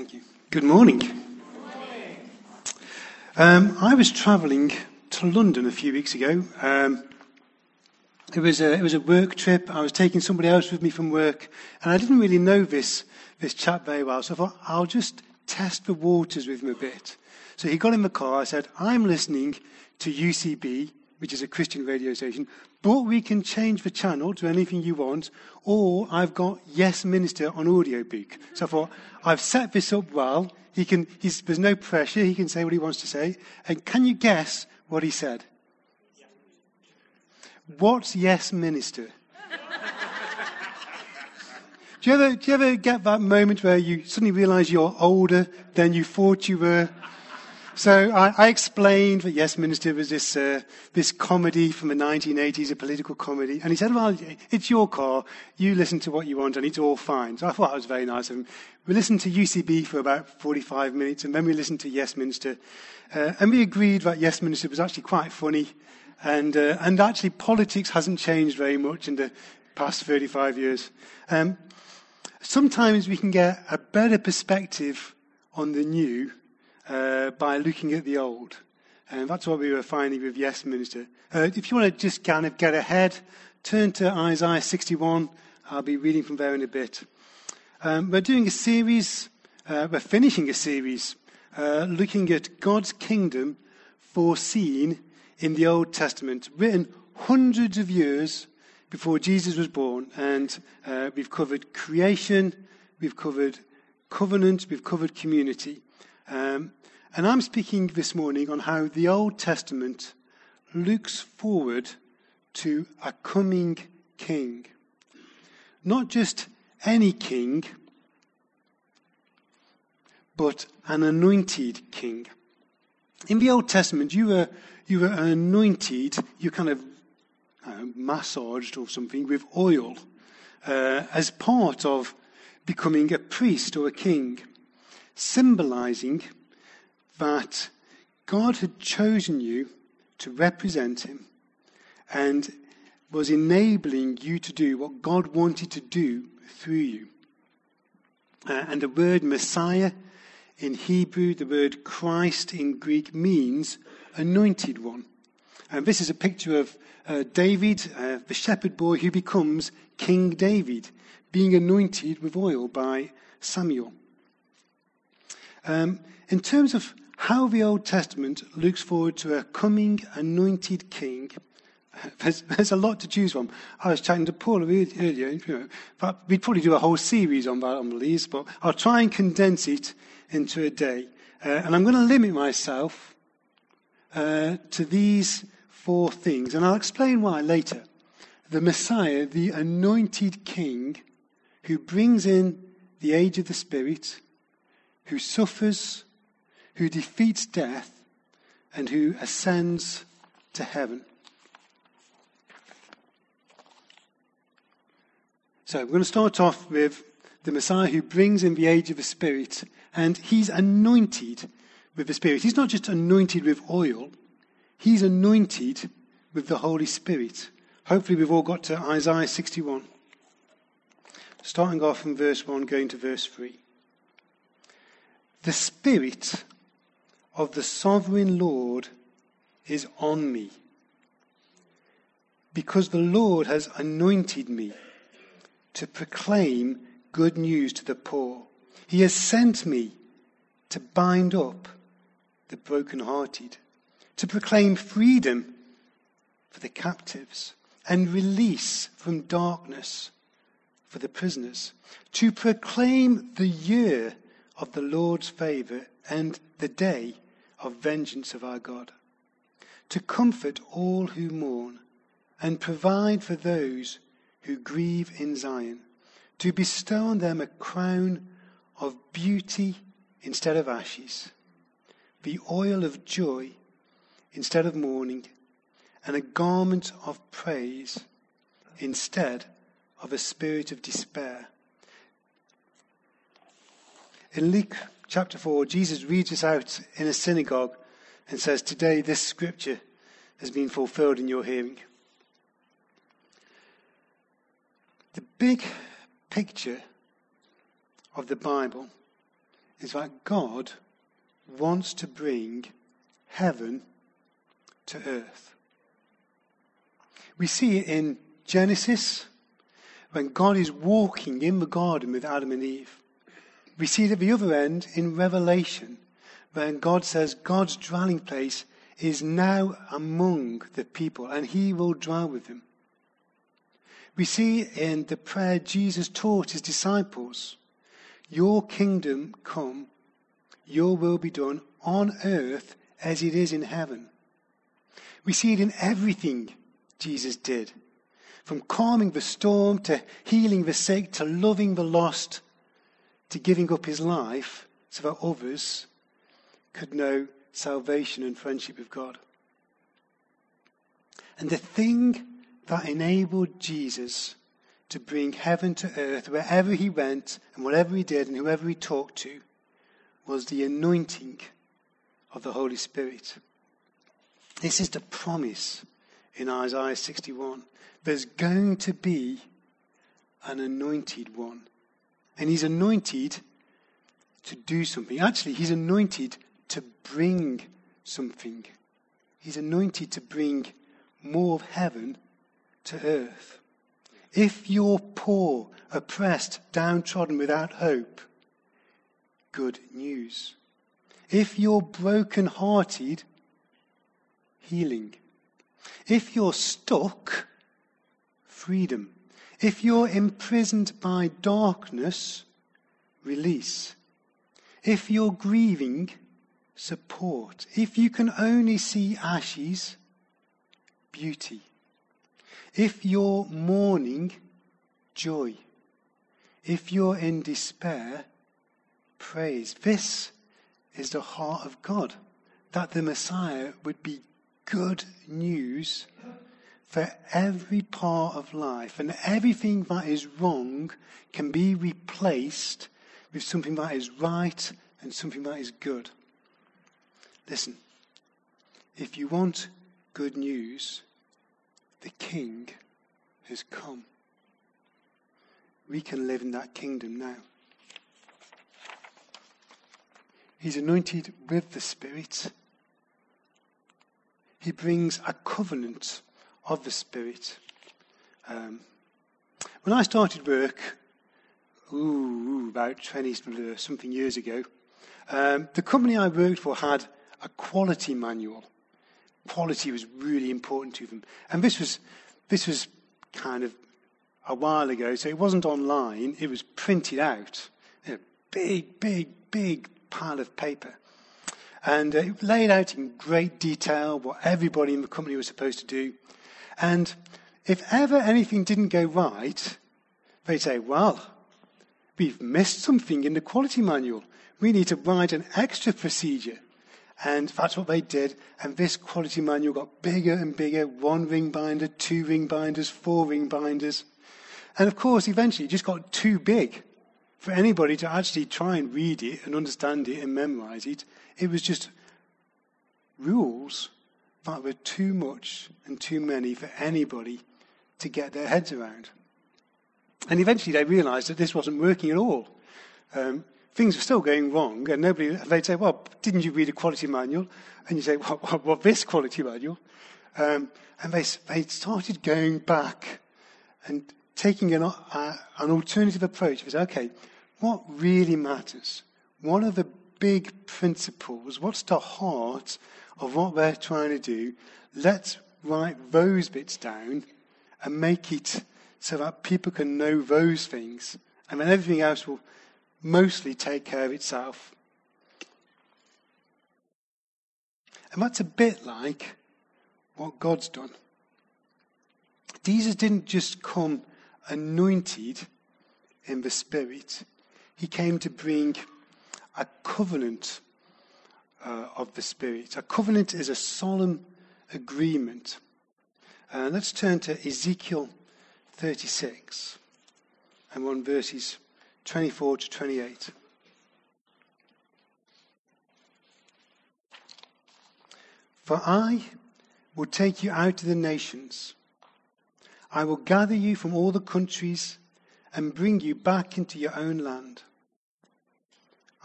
Thank you. Good morning. Um, I was travelling to London a few weeks ago. Um, it was a it was a work trip. I was taking somebody else with me from work, and I didn't really know this this chap very well. So I thought I'll just test the waters with him a bit. So he got in the car. I said, "I'm listening to UCB, which is a Christian radio station, but we can change the channel to anything you want, or I've got Yes Minister on audiobook." So I thought I've set this up well. He can. there's no pressure. He can say what he wants to say. And can you guess what he said? What's yes minister? do, you ever, do you ever get that moment where you suddenly realize you're older than you thought you were? So I, I explained that Yes Minister was this, uh, this comedy from the 1980s, a political comedy. And he said, well, it's your car. You listen to what you want and it's all fine. So I thought that was very nice of him. We listened to UCB for about 45 minutes and then we listened to Yes Minister. Uh, and we agreed that Yes Minister was actually quite funny. And, uh, and actually, politics hasn't changed very much in the past 35 years. Um, sometimes we can get a better perspective on the new uh, by looking at the old. And that's what we were finding with Yes Minister. Uh, if you want to just kind of get ahead, turn to Isaiah 61. I'll be reading from there in a bit. Um, we're doing a series, uh, we're finishing a series uh, looking at God's kingdom foreseen in the Old Testament, written hundreds of years before Jesus was born. And uh, we've covered creation, we've covered covenant, we've covered community. Um, and I'm speaking this morning on how the Old Testament looks forward to a coming king. Not just any king, but an anointed king. In the Old Testament, you were, you were anointed, you kind of uh, massaged or something with oil uh, as part of becoming a priest or a king, symbolizing that God had chosen you to represent him and was enabling you to do what God wanted to do through you. Uh, and the word Messiah in Hebrew, the word Christ in Greek means anointed one. And this is a picture of uh, David, uh, the shepherd boy who becomes King David, being anointed with oil by Samuel. Um, in terms of how the Old Testament looks forward to a coming anointed king, there's, there's, a lot to choose from. I was chatting to Paul earlier, you know, we'd probably do a whole series on that, on these, but I'll try and condense it into a day. Uh, and I'm going to limit myself uh, to these four things, and I'll explain why later. The Messiah, the anointed king, who brings in the age of the Spirit, who suffers, who defeats death, and who ascends to heaven. So we're going to start off with the Messiah who brings in the age of the Spirit, and he's anointed with the Spirit. He's not just anointed with oil, he's anointed with the Holy Spirit. Hopefully, we've all got to Isaiah 61. Starting off from verse 1, going to verse 3. The Spirit of the sovereign Lord is on me, because the Lord has anointed me to proclaim good news to the poor. He has sent me to bind up the brokenhearted, to proclaim freedom for the captives and release from darkness for the prisoners, to proclaim the year of the Lord's favor and the day of vengeance of our God, to comfort all who mourn and provide for those who grieve in Zion, to bestow on them a crown of beauty instead of ashes, the oil of joy instead of mourning, and a garment of praise instead of a spirit of despair. In Luke chapter 4, Jesus reads this out in a synagogue and says, Today this scripture has been fulfilled in your hearing. The big picture of the Bible is that God wants to bring heaven to earth. We see it in Genesis when God is walking in the garden with Adam and Eve. We see it at the other end in Revelation when God says God's dwelling place is now among the people and he will dwell with them. We see in the prayer Jesus taught his disciples, Your kingdom come, your will be done on earth as it is in heaven. We see it in everything Jesus did. From calming the storm to healing the sick to loving the lost to giving up his life so that others could know salvation and friendship with God. And the thing that enabled Jesus to bring heaven to earth wherever he went and whatever he did and whoever he talked to was the anointing of the Holy Spirit. This is the promise in Isaiah 61. There's going to be an anointed one. And he's anointed to do something. Actually, he's anointed to bring something. He's anointed to bring more of heaven to earth. If you're poor, oppressed, downtrodden, without hope, good news. If you're broken-hearted, healing. If you're stuck, freedom. If you're imprisoned by darkness, release. If you're grieving, support. If you can only see ashes, beauty. If you're mourning, joy. If you're in despair, praise. This is the heart of God, that the Messiah would be good news for every part of life, and everything that is wrong can be replaced with something that is right and something that is good. Listen, if you want good news, the King has come. We can live in that kingdom now. He's anointed with the Spirit. He brings a covenant of the Spirit. Um, when I started work, ooh, about 20 something years ago, um, the company I worked for had a quality manual. Quality was really important to them. And this was, this was kind of a while ago, so it wasn't online, it was printed out. A big, big, big pile of paper. And uh, it laid out in great detail what everybody in the company was supposed to do. And if ever anything didn't go right, they'd say, well, we've missed something in the quality manual. We need to write an extra procedure. And that's what they did. And this quality manual got bigger and bigger one ring binder, two ring binders, four ring binders. And of course, eventually it just got too big for anybody to actually try and read it and understand it and memorize it. It was just rules that were too much and too many for anybody to get their heads around. And eventually they realized that this wasn't working at all. Um, things were still going wrong, and nobody, they'd say, Well, didn't you read a quality manual? And you say, What, what, what this quality manual? Um, and they, they started going back and taking an, uh, an alternative approach. They said, Okay, what really matters? One of the big principles, what's the heart of what we're trying to do? Let's write those bits down and make it so that people can know those things. And then everything else will mostly take care of itself. And that's a bit like what God's done. Jesus didn't just come anointed in the Spirit, He came to bring a covenant uh, of the Spirit. A covenant is a solemn agreement. Uh, let's turn to Ezekiel 36 and 1 verses 24 to 28. For I will take you out to the nations. I will gather you from all the countries and bring you back into your own land.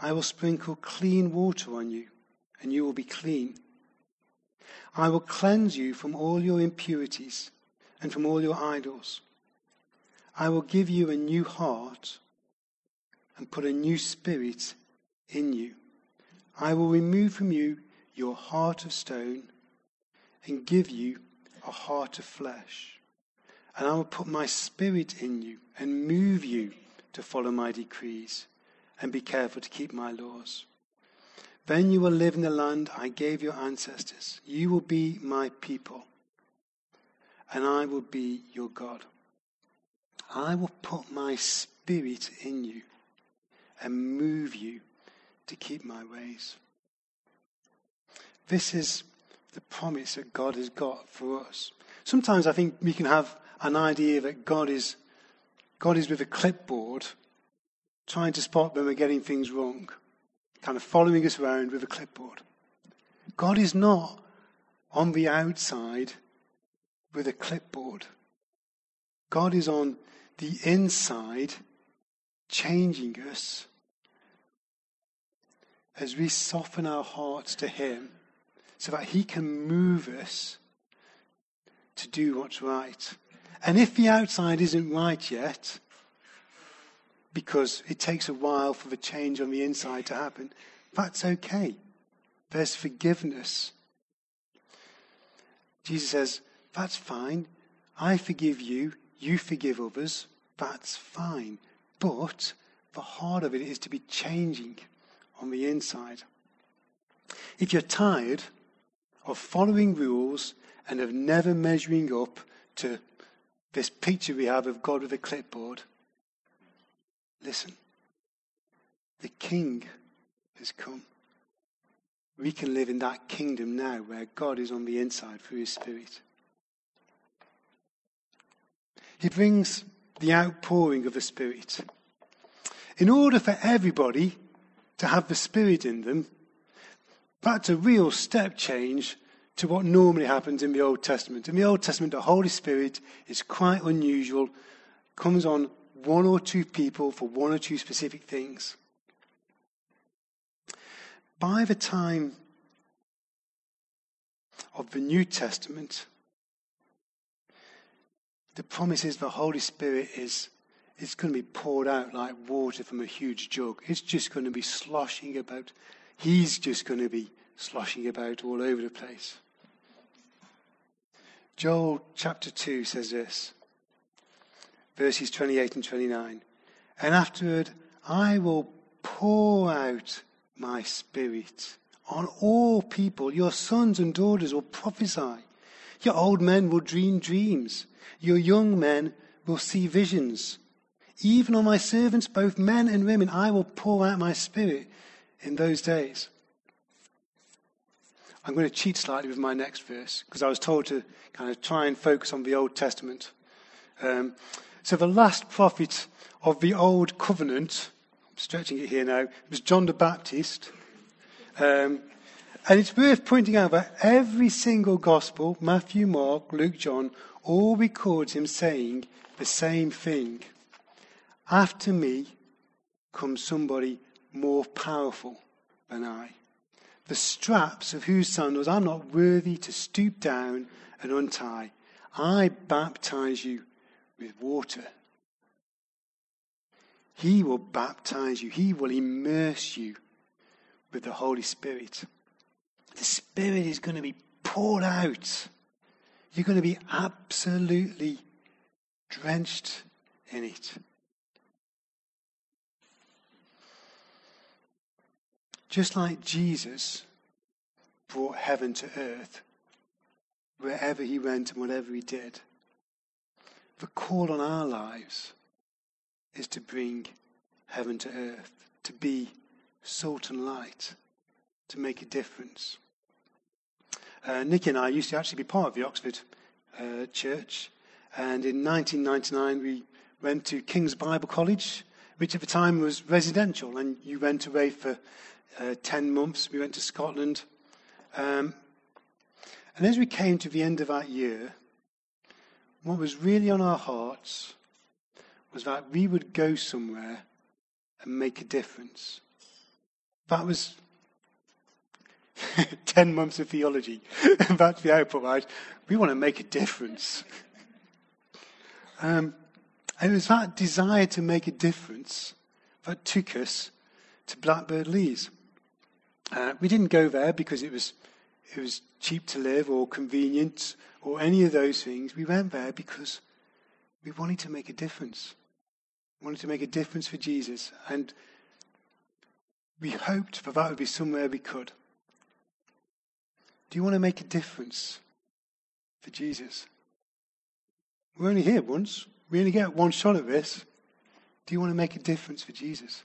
I will sprinkle clean water on you, and you will be clean. I will cleanse you from all your impurities and from all your idols. I will give you a new heart and put a new spirit in you. I will remove from you your heart of stone and give you a heart of flesh. And I will put my spirit in you and move you to follow my decrees and be careful to keep my laws. Then you will live in the land I gave your ancestors. You will be my people, and I will be your God. I will put my spirit in you and move you to keep my ways. This is the promise that God has got for us. Sometimes I think we can have an idea that God is, God is with a clipboard trying to spot when we're getting things wrong, kind of following us around with a clipboard. God is not on the outside with a clipboard. God is on the inside, changing us as we soften our hearts to Him so that He can move us to do what's right. And if the outside isn't right yet, because it takes a while for the change on the inside to happen, that's okay. There's forgiveness. Jesus says, That's fine. I forgive you. You forgive others. That's fine. But the heart of it is to be changing on the inside. If you're tired of following rules and of never measuring up to this picture we have of God with a clipboard, Listen, the King has come. We can live in that kingdom now where God is on the inside through His Spirit. He brings the outpouring of the Spirit. In order for everybody to have the Spirit in them, that's a real step change to what normally happens in the Old Testament. In the Old Testament, the Holy Spirit is quite unusual, comes on one or two people for one or two specific things. By the time of the New Testament, the promise is the Holy Spirit is it's going to be poured out like water from a huge jug. It's just going to be sloshing about. He's just going to be sloshing about all over the place. Joel chapter 2 says this verses 28 and 29. And afterward, I will pour out my spirit on all people. Your sons and daughters will prophesy. Your old men will dream dreams. Your young men will see visions. Even on my servants, both men and women, I will pour out my spirit in those days. I'm going to cheat slightly with my next verse because I was told to kind of try and focus on the Old Testament. Um, so the last prophet of the Old Covenant, I'm stretching it here now, was John the Baptist. Um, and it's worth pointing out that every single gospel, Matthew, Mark, Luke, John, all records him saying the same thing. After me comes somebody more powerful than I. The straps of whose sandals I'm not worthy to stoop down and untie. I baptize you with water. He will baptize you, He will immerse you with the Holy Spirit. The Spirit is going to be poured out. You're going to be absolutely drenched in it. Just like Jesus brought heaven to earth, wherever he went and whatever he did the call on our lives is to bring heaven to earth, to be salt and light, to make a difference. Uh, Nicky and I used to actually be part of the Oxford uh, Church, and in 1999 we went to King's Bible College, which at the time was residential, and you went away for uh, 10 months. We went to Scotland. Um, and as we came to the end of that year, what was really on our hearts was that we would go somewhere and make a difference. That was 10 months of theology. That's the output, right? We want to make a difference. Um, and it was that desire to make a difference that took us to Blackbird Leys. Uh, we didn't go there because it was, it was cheap to live or convenient or any of those things. We went there because we wanted to make a difference. We wanted to make a difference for Jesus. And we hoped that that would be somewhere we could. Do you want to make a difference for Jesus? We're only here once. We only get one shot at this. Do you want to make a difference for Jesus?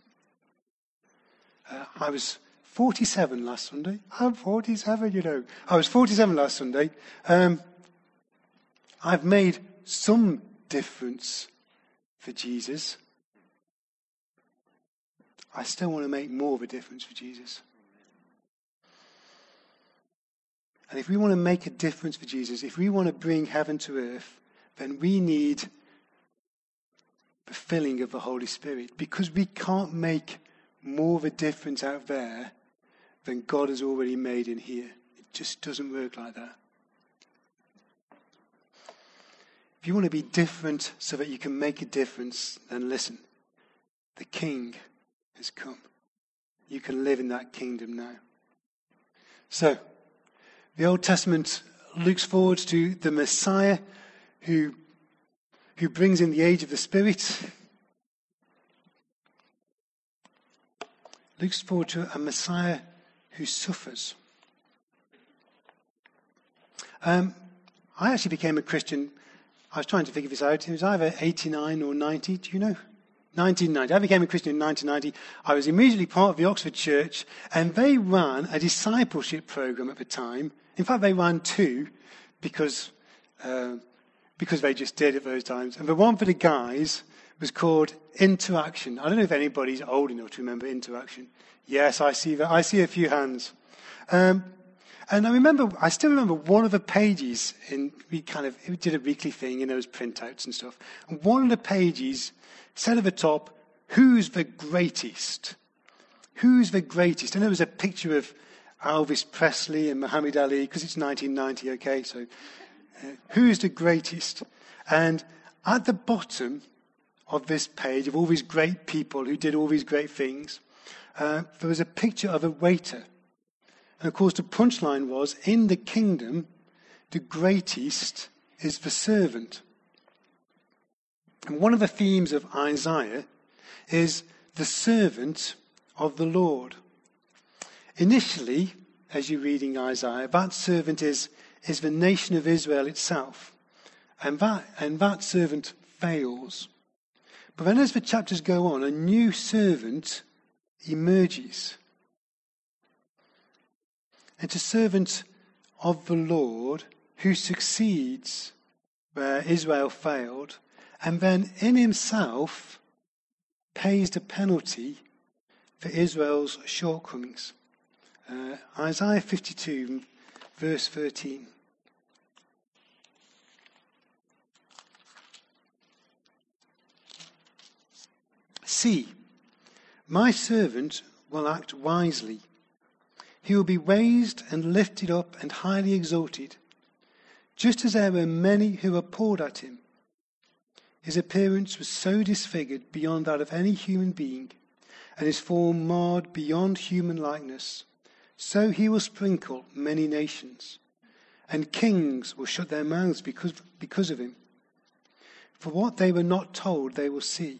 Uh, I was 47 last Sunday. I'm 47, you know. I was 47 last Sunday. Um, I've made some difference for Jesus. I still want to make more of a difference for Jesus. And if we want to make a difference for Jesus, if we want to bring heaven to earth, then we need the filling of the Holy Spirit because we can't make more of a difference out there than God has already made in here. It just doesn't work like that. If you want to be different so that you can make a difference, then listen. The King has come. You can live in that kingdom now. So, the Old Testament looks forward to the Messiah who, who brings in the age of the Spirit. Looks forward to a Messiah who suffers. Um, I actually became a Christian. I was trying to figure this out. It was either 89 or 90. Do you know? 1990. I became a Christian in 1990. I was immediately part of the Oxford Church, and they ran a discipleship program at the time. In fact, they ran two because, uh, because they just did at those times. And the one for the guys was called Interaction. I don't know if anybody's old enough to remember Interaction. Yes, I see that. I see a few hands. Um, and I remember, I still remember one of the pages in, we kind of we did a weekly thing, you know, those printouts and stuff. And one of the pages said at the top, who's the greatest? Who's the greatest? And there was a picture of Elvis Presley and Muhammad Ali, because it's 1990, okay? So, uh, who's the greatest? And at the bottom of this page, of all these great people who did all these great things, uh, there was a picture of a waiter. And of course, the punchline was in the kingdom, the greatest is the servant. And one of the themes of Isaiah is the servant of the Lord. Initially, as you're reading Isaiah, that servant is, is the nation of Israel itself. And that, and that servant fails. But then as the chapters go on, a new servant emerges. It's a servant of the Lord who succeeds where Israel failed and then in himself pays the penalty for Israel's shortcomings. Uh, Isaiah 52, verse 13. See, my servant will act wisely. He will be raised and lifted up and highly exalted, just as there were many who abhorred at him. His appearance was so disfigured beyond that of any human being, and his form marred beyond human likeness. So he will sprinkle many nations, and kings will shut their mouths because, because of him. For what they were not told, they will see,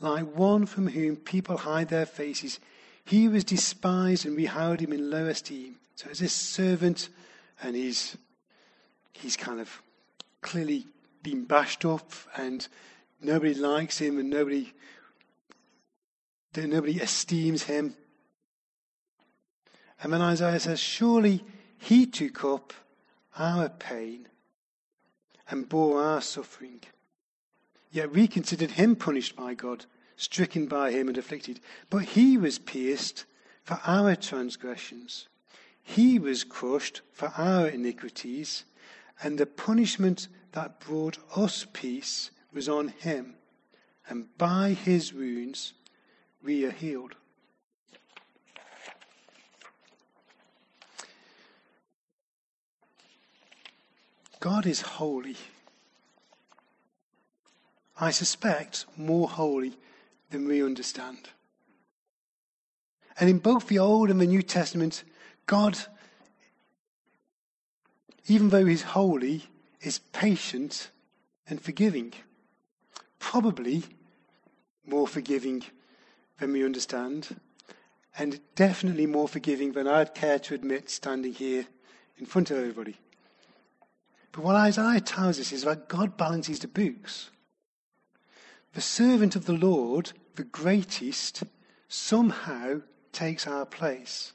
like one from whom people hide their faces. He was despised and we held him in low esteem. So as this servant, and he's he's kind of clearly been bashed up and nobody likes him and nobody, nobody esteems him. And then Isaiah says, Surely he took up our pain and bore our suffering. Yet we considered him punished by God, stricken by him and afflicted. But he was pierced for our transgressions, he was crushed for our iniquities, and the punishment that brought us peace was on him, and by his wounds we are healed. God is holy. I suspect more holy than we understand. And in both the Old and the New Testament, God, even though He's holy, is patient and forgiving. Probably more forgiving than we understand, and definitely more forgiving than I'd care to admit standing here in front of everybody. But what Isaiah tells us is that God balances the books. The servant of the Lord, the greatest, somehow takes our place.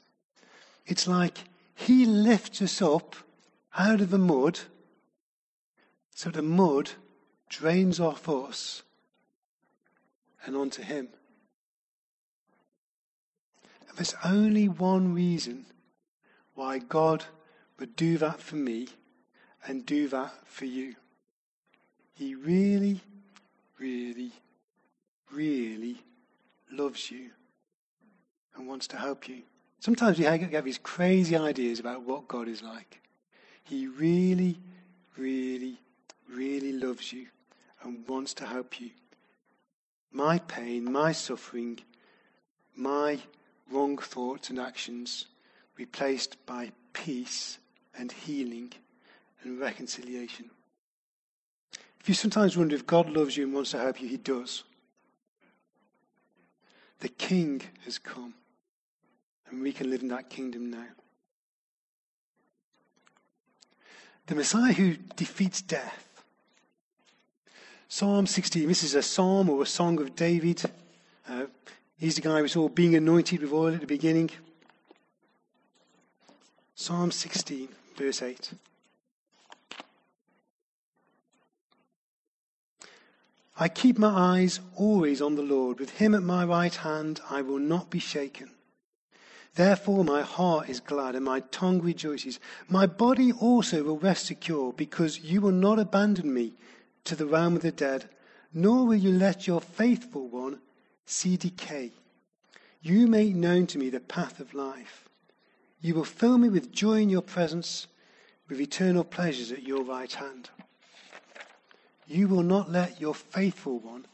It's like he lifts us up out of the mud so the mud drains off us and onto him. And there's only one reason why God would do that for me and do that for you. He really, really, really loves you and wants to help you. Sometimes we have these crazy ideas about what God is like. He really, really, really loves you and wants to help you. My pain, my suffering, my wrong thoughts and actions replaced by peace and healing and reconciliation. If you sometimes wonder if God loves you and wants to help you, He does. The King has come, and we can live in that kingdom now. The Messiah who defeats death. Psalm 16, this is a psalm or a song of David. Uh, he's the guy we saw being anointed with oil at the beginning. Psalm 16, verse 8. I keep my eyes always on the Lord. With him at my right hand, I will not be shaken. Therefore, my heart is glad and my tongue rejoices. My body also will rest secure, because you will not abandon me to the realm of the dead, nor will you let your faithful one see decay. You make known to me the path of life. You will fill me with joy in your presence, with eternal pleasures at your right hand. You will not let your faithful one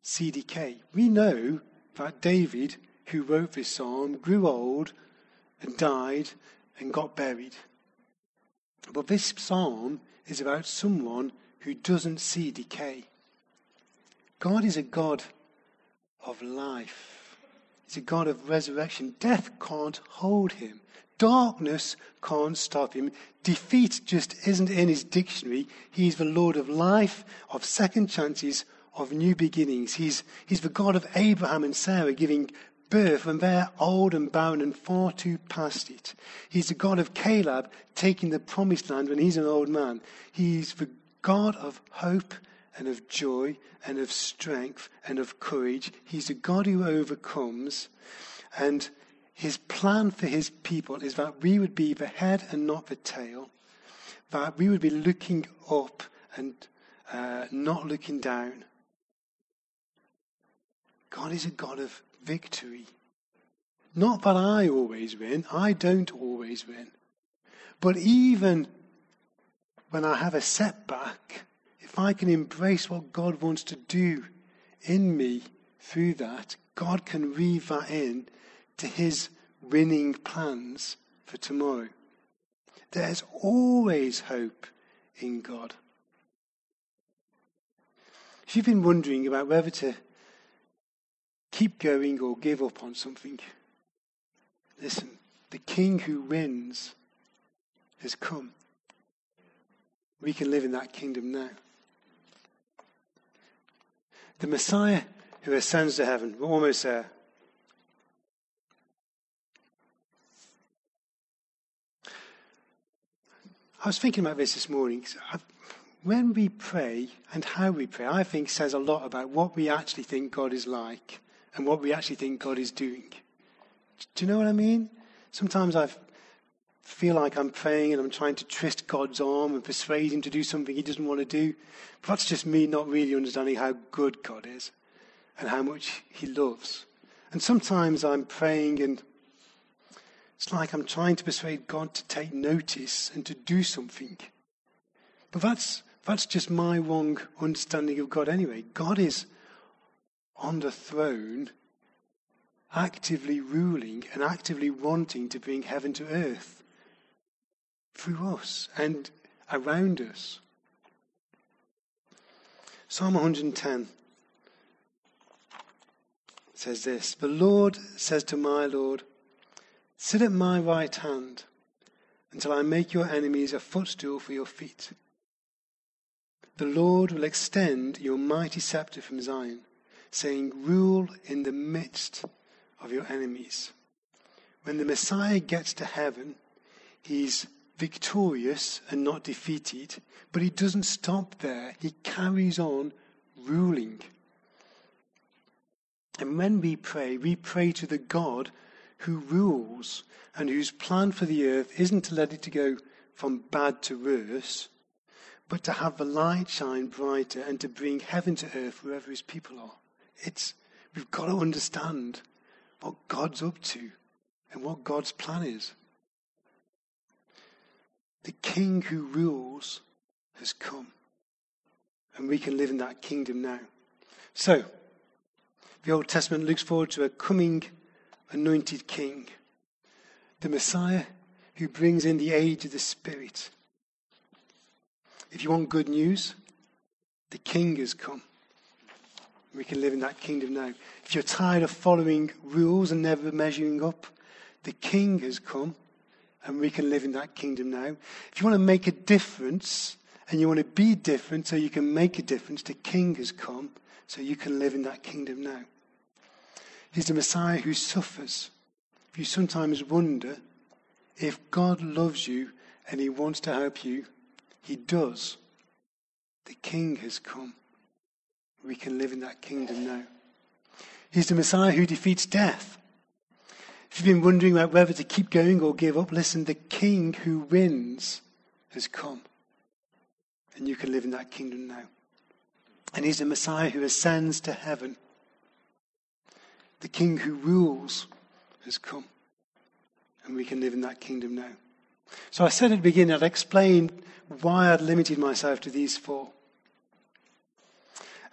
see decay. We know that David, who wrote this psalm, grew old and died and got buried. But this psalm is about someone who doesn't see decay. God is a God of life. He's a God of resurrection. Death can't hold him. Darkness can't stop him. Defeat just isn't in his dictionary. He's the Lord of life, of second chances, of new beginnings. He's, he's the God of Abraham and Sarah giving birth when they're old and barren and far too past it. He's the God of Caleb taking the promised land when he's an old man. He's the God of hope and of joy and of strength and of courage. He's a God who overcomes. And his plan for his people is that we would be the head and not the tail, that we would be looking up and uh, not looking down. God is a God of victory. Not that I always win, I don't always win. But even when I have a setback, if I can embrace what God wants to do in me through that, God can weave that in to his winning plans for tomorrow. There's always hope in God. If you've been wondering about whether to keep going or give up on something, listen, the King who wins has come. We can live in that kingdom now. The Messiah who ascends to heaven, we're almost there. I was thinking about this this morning. When we pray and how we pray, I think says a lot about what we actually think God is like and what we actually think God is doing. Do you know what I mean? Sometimes I feel like I'm praying and I'm trying to twist God's arm and persuade him to do something he doesn't want to do. But that's just me not really understanding how good God is and how much he loves. And sometimes I'm praying and it's like I'm trying to persuade God to take notice and to do something. But that's, that's just my wrong understanding of God anyway. God is on the throne actively ruling and actively wanting to bring heaven to earth through us and around us. Psalm 110 says this The Lord says to my Lord, Sit at my right hand until I make your enemies a footstool for your feet. The Lord will extend your mighty scepter from Zion, saying, Rule in the midst of your enemies. When the Messiah gets to heaven, he's victorious and not defeated, but he doesn't stop there. He carries on ruling. And when we pray, we pray to the God who rules and whose plan for the earth isn't to let it to go from bad to worse, but to have the light shine brighter and to bring heaven to earth wherever his people are. It's, we've got to understand what God's up to and what God's plan is. The king who rules has come. And we can live in that kingdom now. So, the Old Testament looks forward to a coming anointed king, the Messiah who brings in the age of the Spirit. If you want good news, the king has come. We can live in that kingdom now. If you're tired of following rules and never measuring up, the king has come and we can live in that kingdom now. If you want to make a difference and you want to be different so you can make a difference, the king has come so you can live in that kingdom now. He's the Messiah who suffers. If you sometimes wonder if God loves you and he wants to help you, he does. The king has come. We can live in that kingdom now. He's the Messiah who defeats death. If you've been wondering about whether to keep going or give up, listen, the king who wins has come. And you can live in that kingdom now. And he's the Messiah who ascends to heaven. The king who rules has come. And we can live in that kingdom now. So I said at the beginning, I'd explain why I'd limited myself to these four.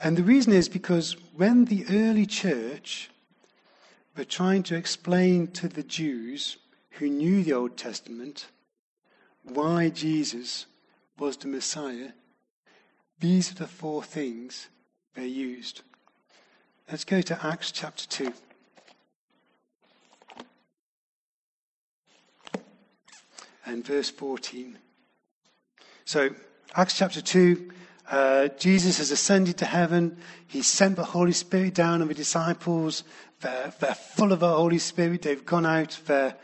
And the reason is because when the early church were trying to explain to the Jews who knew the Old Testament why Jesus was the Messiah, these are the four things they used. Let's go to Acts chapter 2. And verse 14. So, Acts chapter 2, uh, Jesus has ascended to heaven. He sent the Holy Spirit down on the disciples. They're, they're full of the Holy Spirit. They've gone out. They're,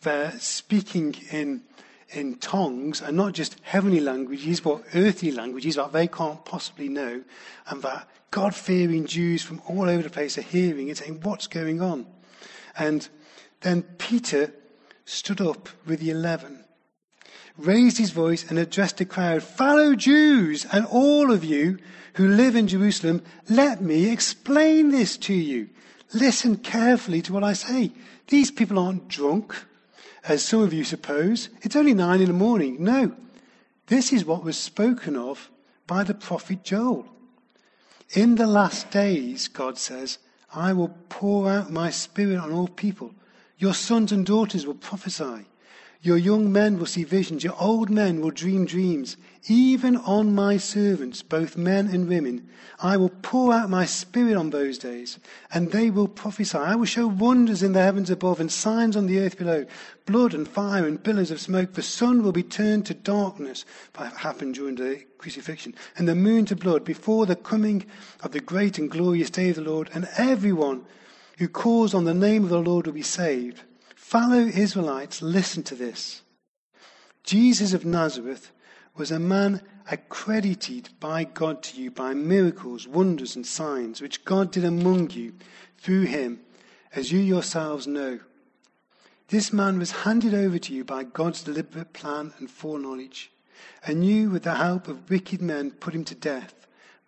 they're speaking in, in tongues, and not just heavenly languages, but earthly languages that they can't possibly know. And that God fearing Jews from all over the place are hearing and saying, What's going on? And then Peter stood up with the eleven, raised his voice, and addressed the crowd Fellow Jews, and all of you who live in Jerusalem, let me explain this to you. Listen carefully to what I say. These people aren't drunk, as some of you suppose. It's only nine in the morning. No. This is what was spoken of by the prophet Joel. In the last days, God says, I will pour out my spirit on all people. Your sons and daughters will prophesy. Your young men will see visions, your old men will dream dreams. Even on my servants, both men and women, I will pour out my spirit on those days, and they will prophesy. I will show wonders in the heavens above and signs on the earth below blood and fire and pillars of smoke. The sun will be turned to darkness, that happened during the crucifixion, and the moon to blood before the coming of the great and glorious day of the Lord, and everyone who calls on the name of the Lord will be saved. Fellow Israelites, listen to this. Jesus of Nazareth was a man accredited by God to you by miracles, wonders, and signs, which God did among you through him, as you yourselves know. This man was handed over to you by God's deliberate plan and foreknowledge, and you, with the help of wicked men, put him to death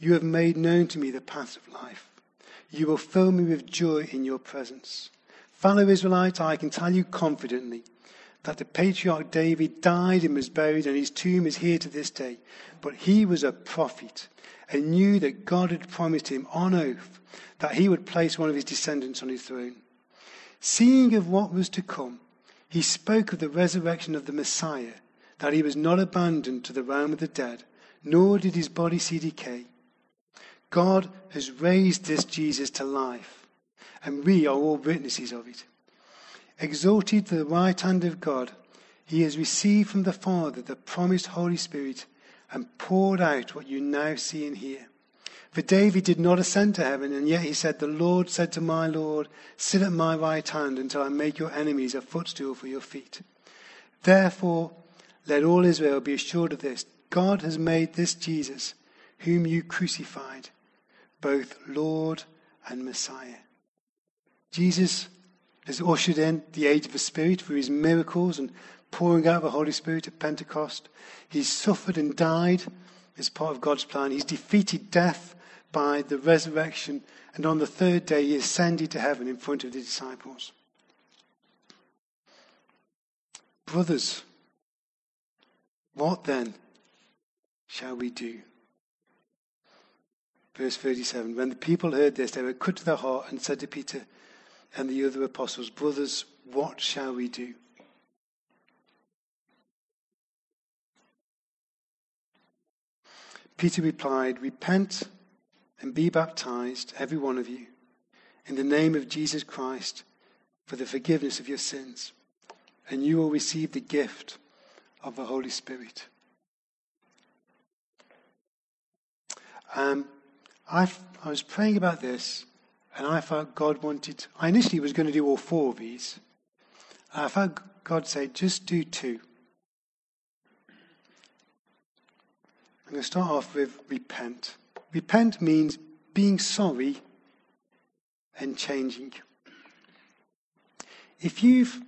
You have made known to me the path of life. You will fill me with joy in your presence. Fellow Israelites, I can tell you confidently that the patriarch David died and was buried, and his tomb is here to this day. But he was a prophet and knew that God had promised him on oath that he would place one of his descendants on his throne. Seeing of what was to come, he spoke of the resurrection of the Messiah, that he was not abandoned to the realm of the dead, nor did his body see decay. God has raised this Jesus to life, and we are all witnesses of it. Exalted to the right hand of God, he has received from the Father the promised Holy Spirit and poured out what you now see and hear. For David did not ascend to heaven, and yet he said, The Lord said to my Lord, Sit at my right hand until I make your enemies a footstool for your feet. Therefore, let all Israel be assured of this God has made this Jesus, whom you crucified, both Lord and Messiah. Jesus has ushered in the age of the Spirit through his miracles and pouring out of the Holy Spirit at Pentecost. He's suffered and died as part of God's plan. He's defeated death by the resurrection. And on the third day, he ascended to heaven in front of the disciples. Brothers, what then shall we do? Verse 37 When the people heard this, they were cut to the heart and said to Peter and the other apostles, Brothers, what shall we do? Peter replied, Repent and be baptized, every one of you, in the name of Jesus Christ for the forgiveness of your sins, and you will receive the gift of the Holy Spirit. Um, I, I was praying about this, and I felt God wanted. I initially was going to do all four of these. I felt God say, just do two. I'm going to start off with repent. Repent means being sorry and changing. If you've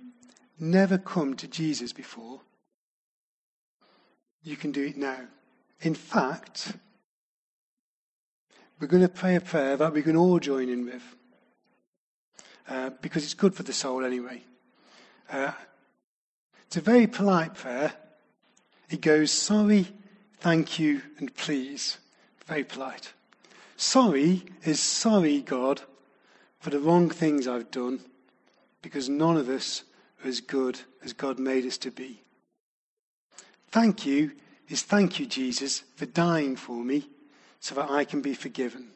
never come to Jesus before, you can do it now. In fact, we're going to pray a prayer that we can all join in with. Uh, because it's good for the soul anyway. Uh, it's a very polite prayer. It goes, sorry, thank you, and please. Very polite. Sorry is sorry, God, for the wrong things I've done, because none of us are as good as God made us to be. Thank you is thank you, Jesus, for dying for me so that I can be forgiven.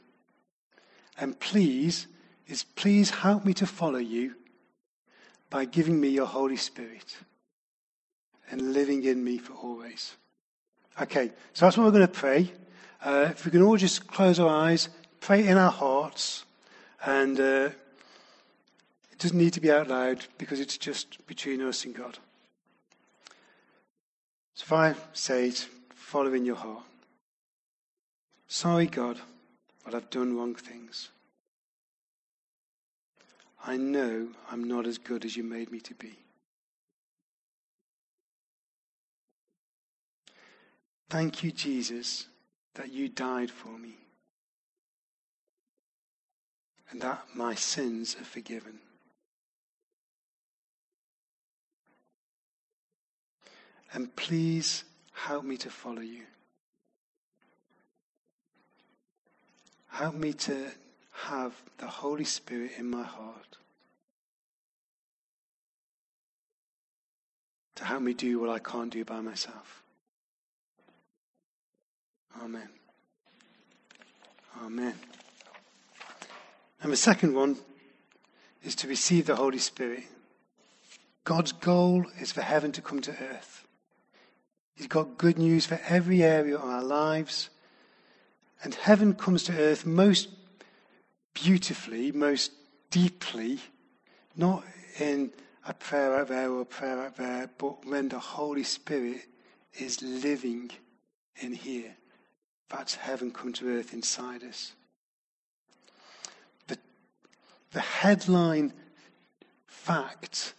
And please is please help me to follow you by giving me your Holy Spirit and living in me for always. Okay, so that's what we're going to pray. Uh, if we can all just close our eyes, pray in our hearts, and uh, it doesn't need to be out loud because it's just between us and God. So if I say it, follow in your heart. Sorry, God, but I've done wrong things. I know I'm not as good as you made me to be. Thank you, Jesus, that you died for me and that my sins are forgiven. And please help me to follow you. Help me to have the Holy Spirit in my heart. to help me do what I can't do by myself. Amen. Amen. And the second one is to receive the Holy Spirit. God's goal is for heaven to come to earth. He's got good news for every area of our lives. And heaven comes to earth most beautifully, most deeply, not in a prayer out there or a prayer out there, but when the Holy Spirit is living in here. That's heaven come to earth inside us. The, the headline fact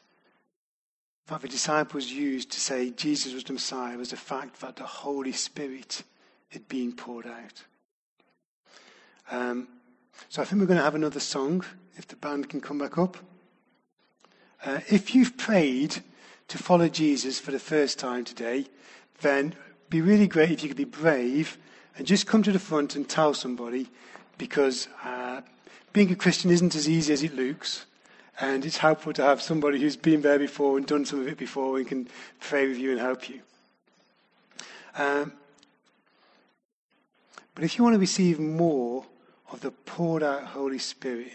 that the disciples used to say Jesus was the Messiah was the fact that the Holy Spirit had been poured out. Um, so I think we're going to have another song, if the band can come back up. Uh, if you've prayed to follow Jesus for the first time today, then be really great if you could be brave and just come to the front and tell somebody because uh, being a Christian isn't as easy as it looks. And it's helpful to have somebody who's been there before and done some of it before and can pray with you and help you. Um, but if you want to receive more of the poured out Holy Spirit,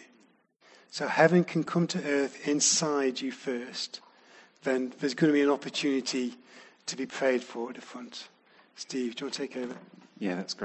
so heaven can come to earth inside you first, then there's going to be an opportunity to be prayed for at the front. Steve, do you want to take over? Yeah, that's great.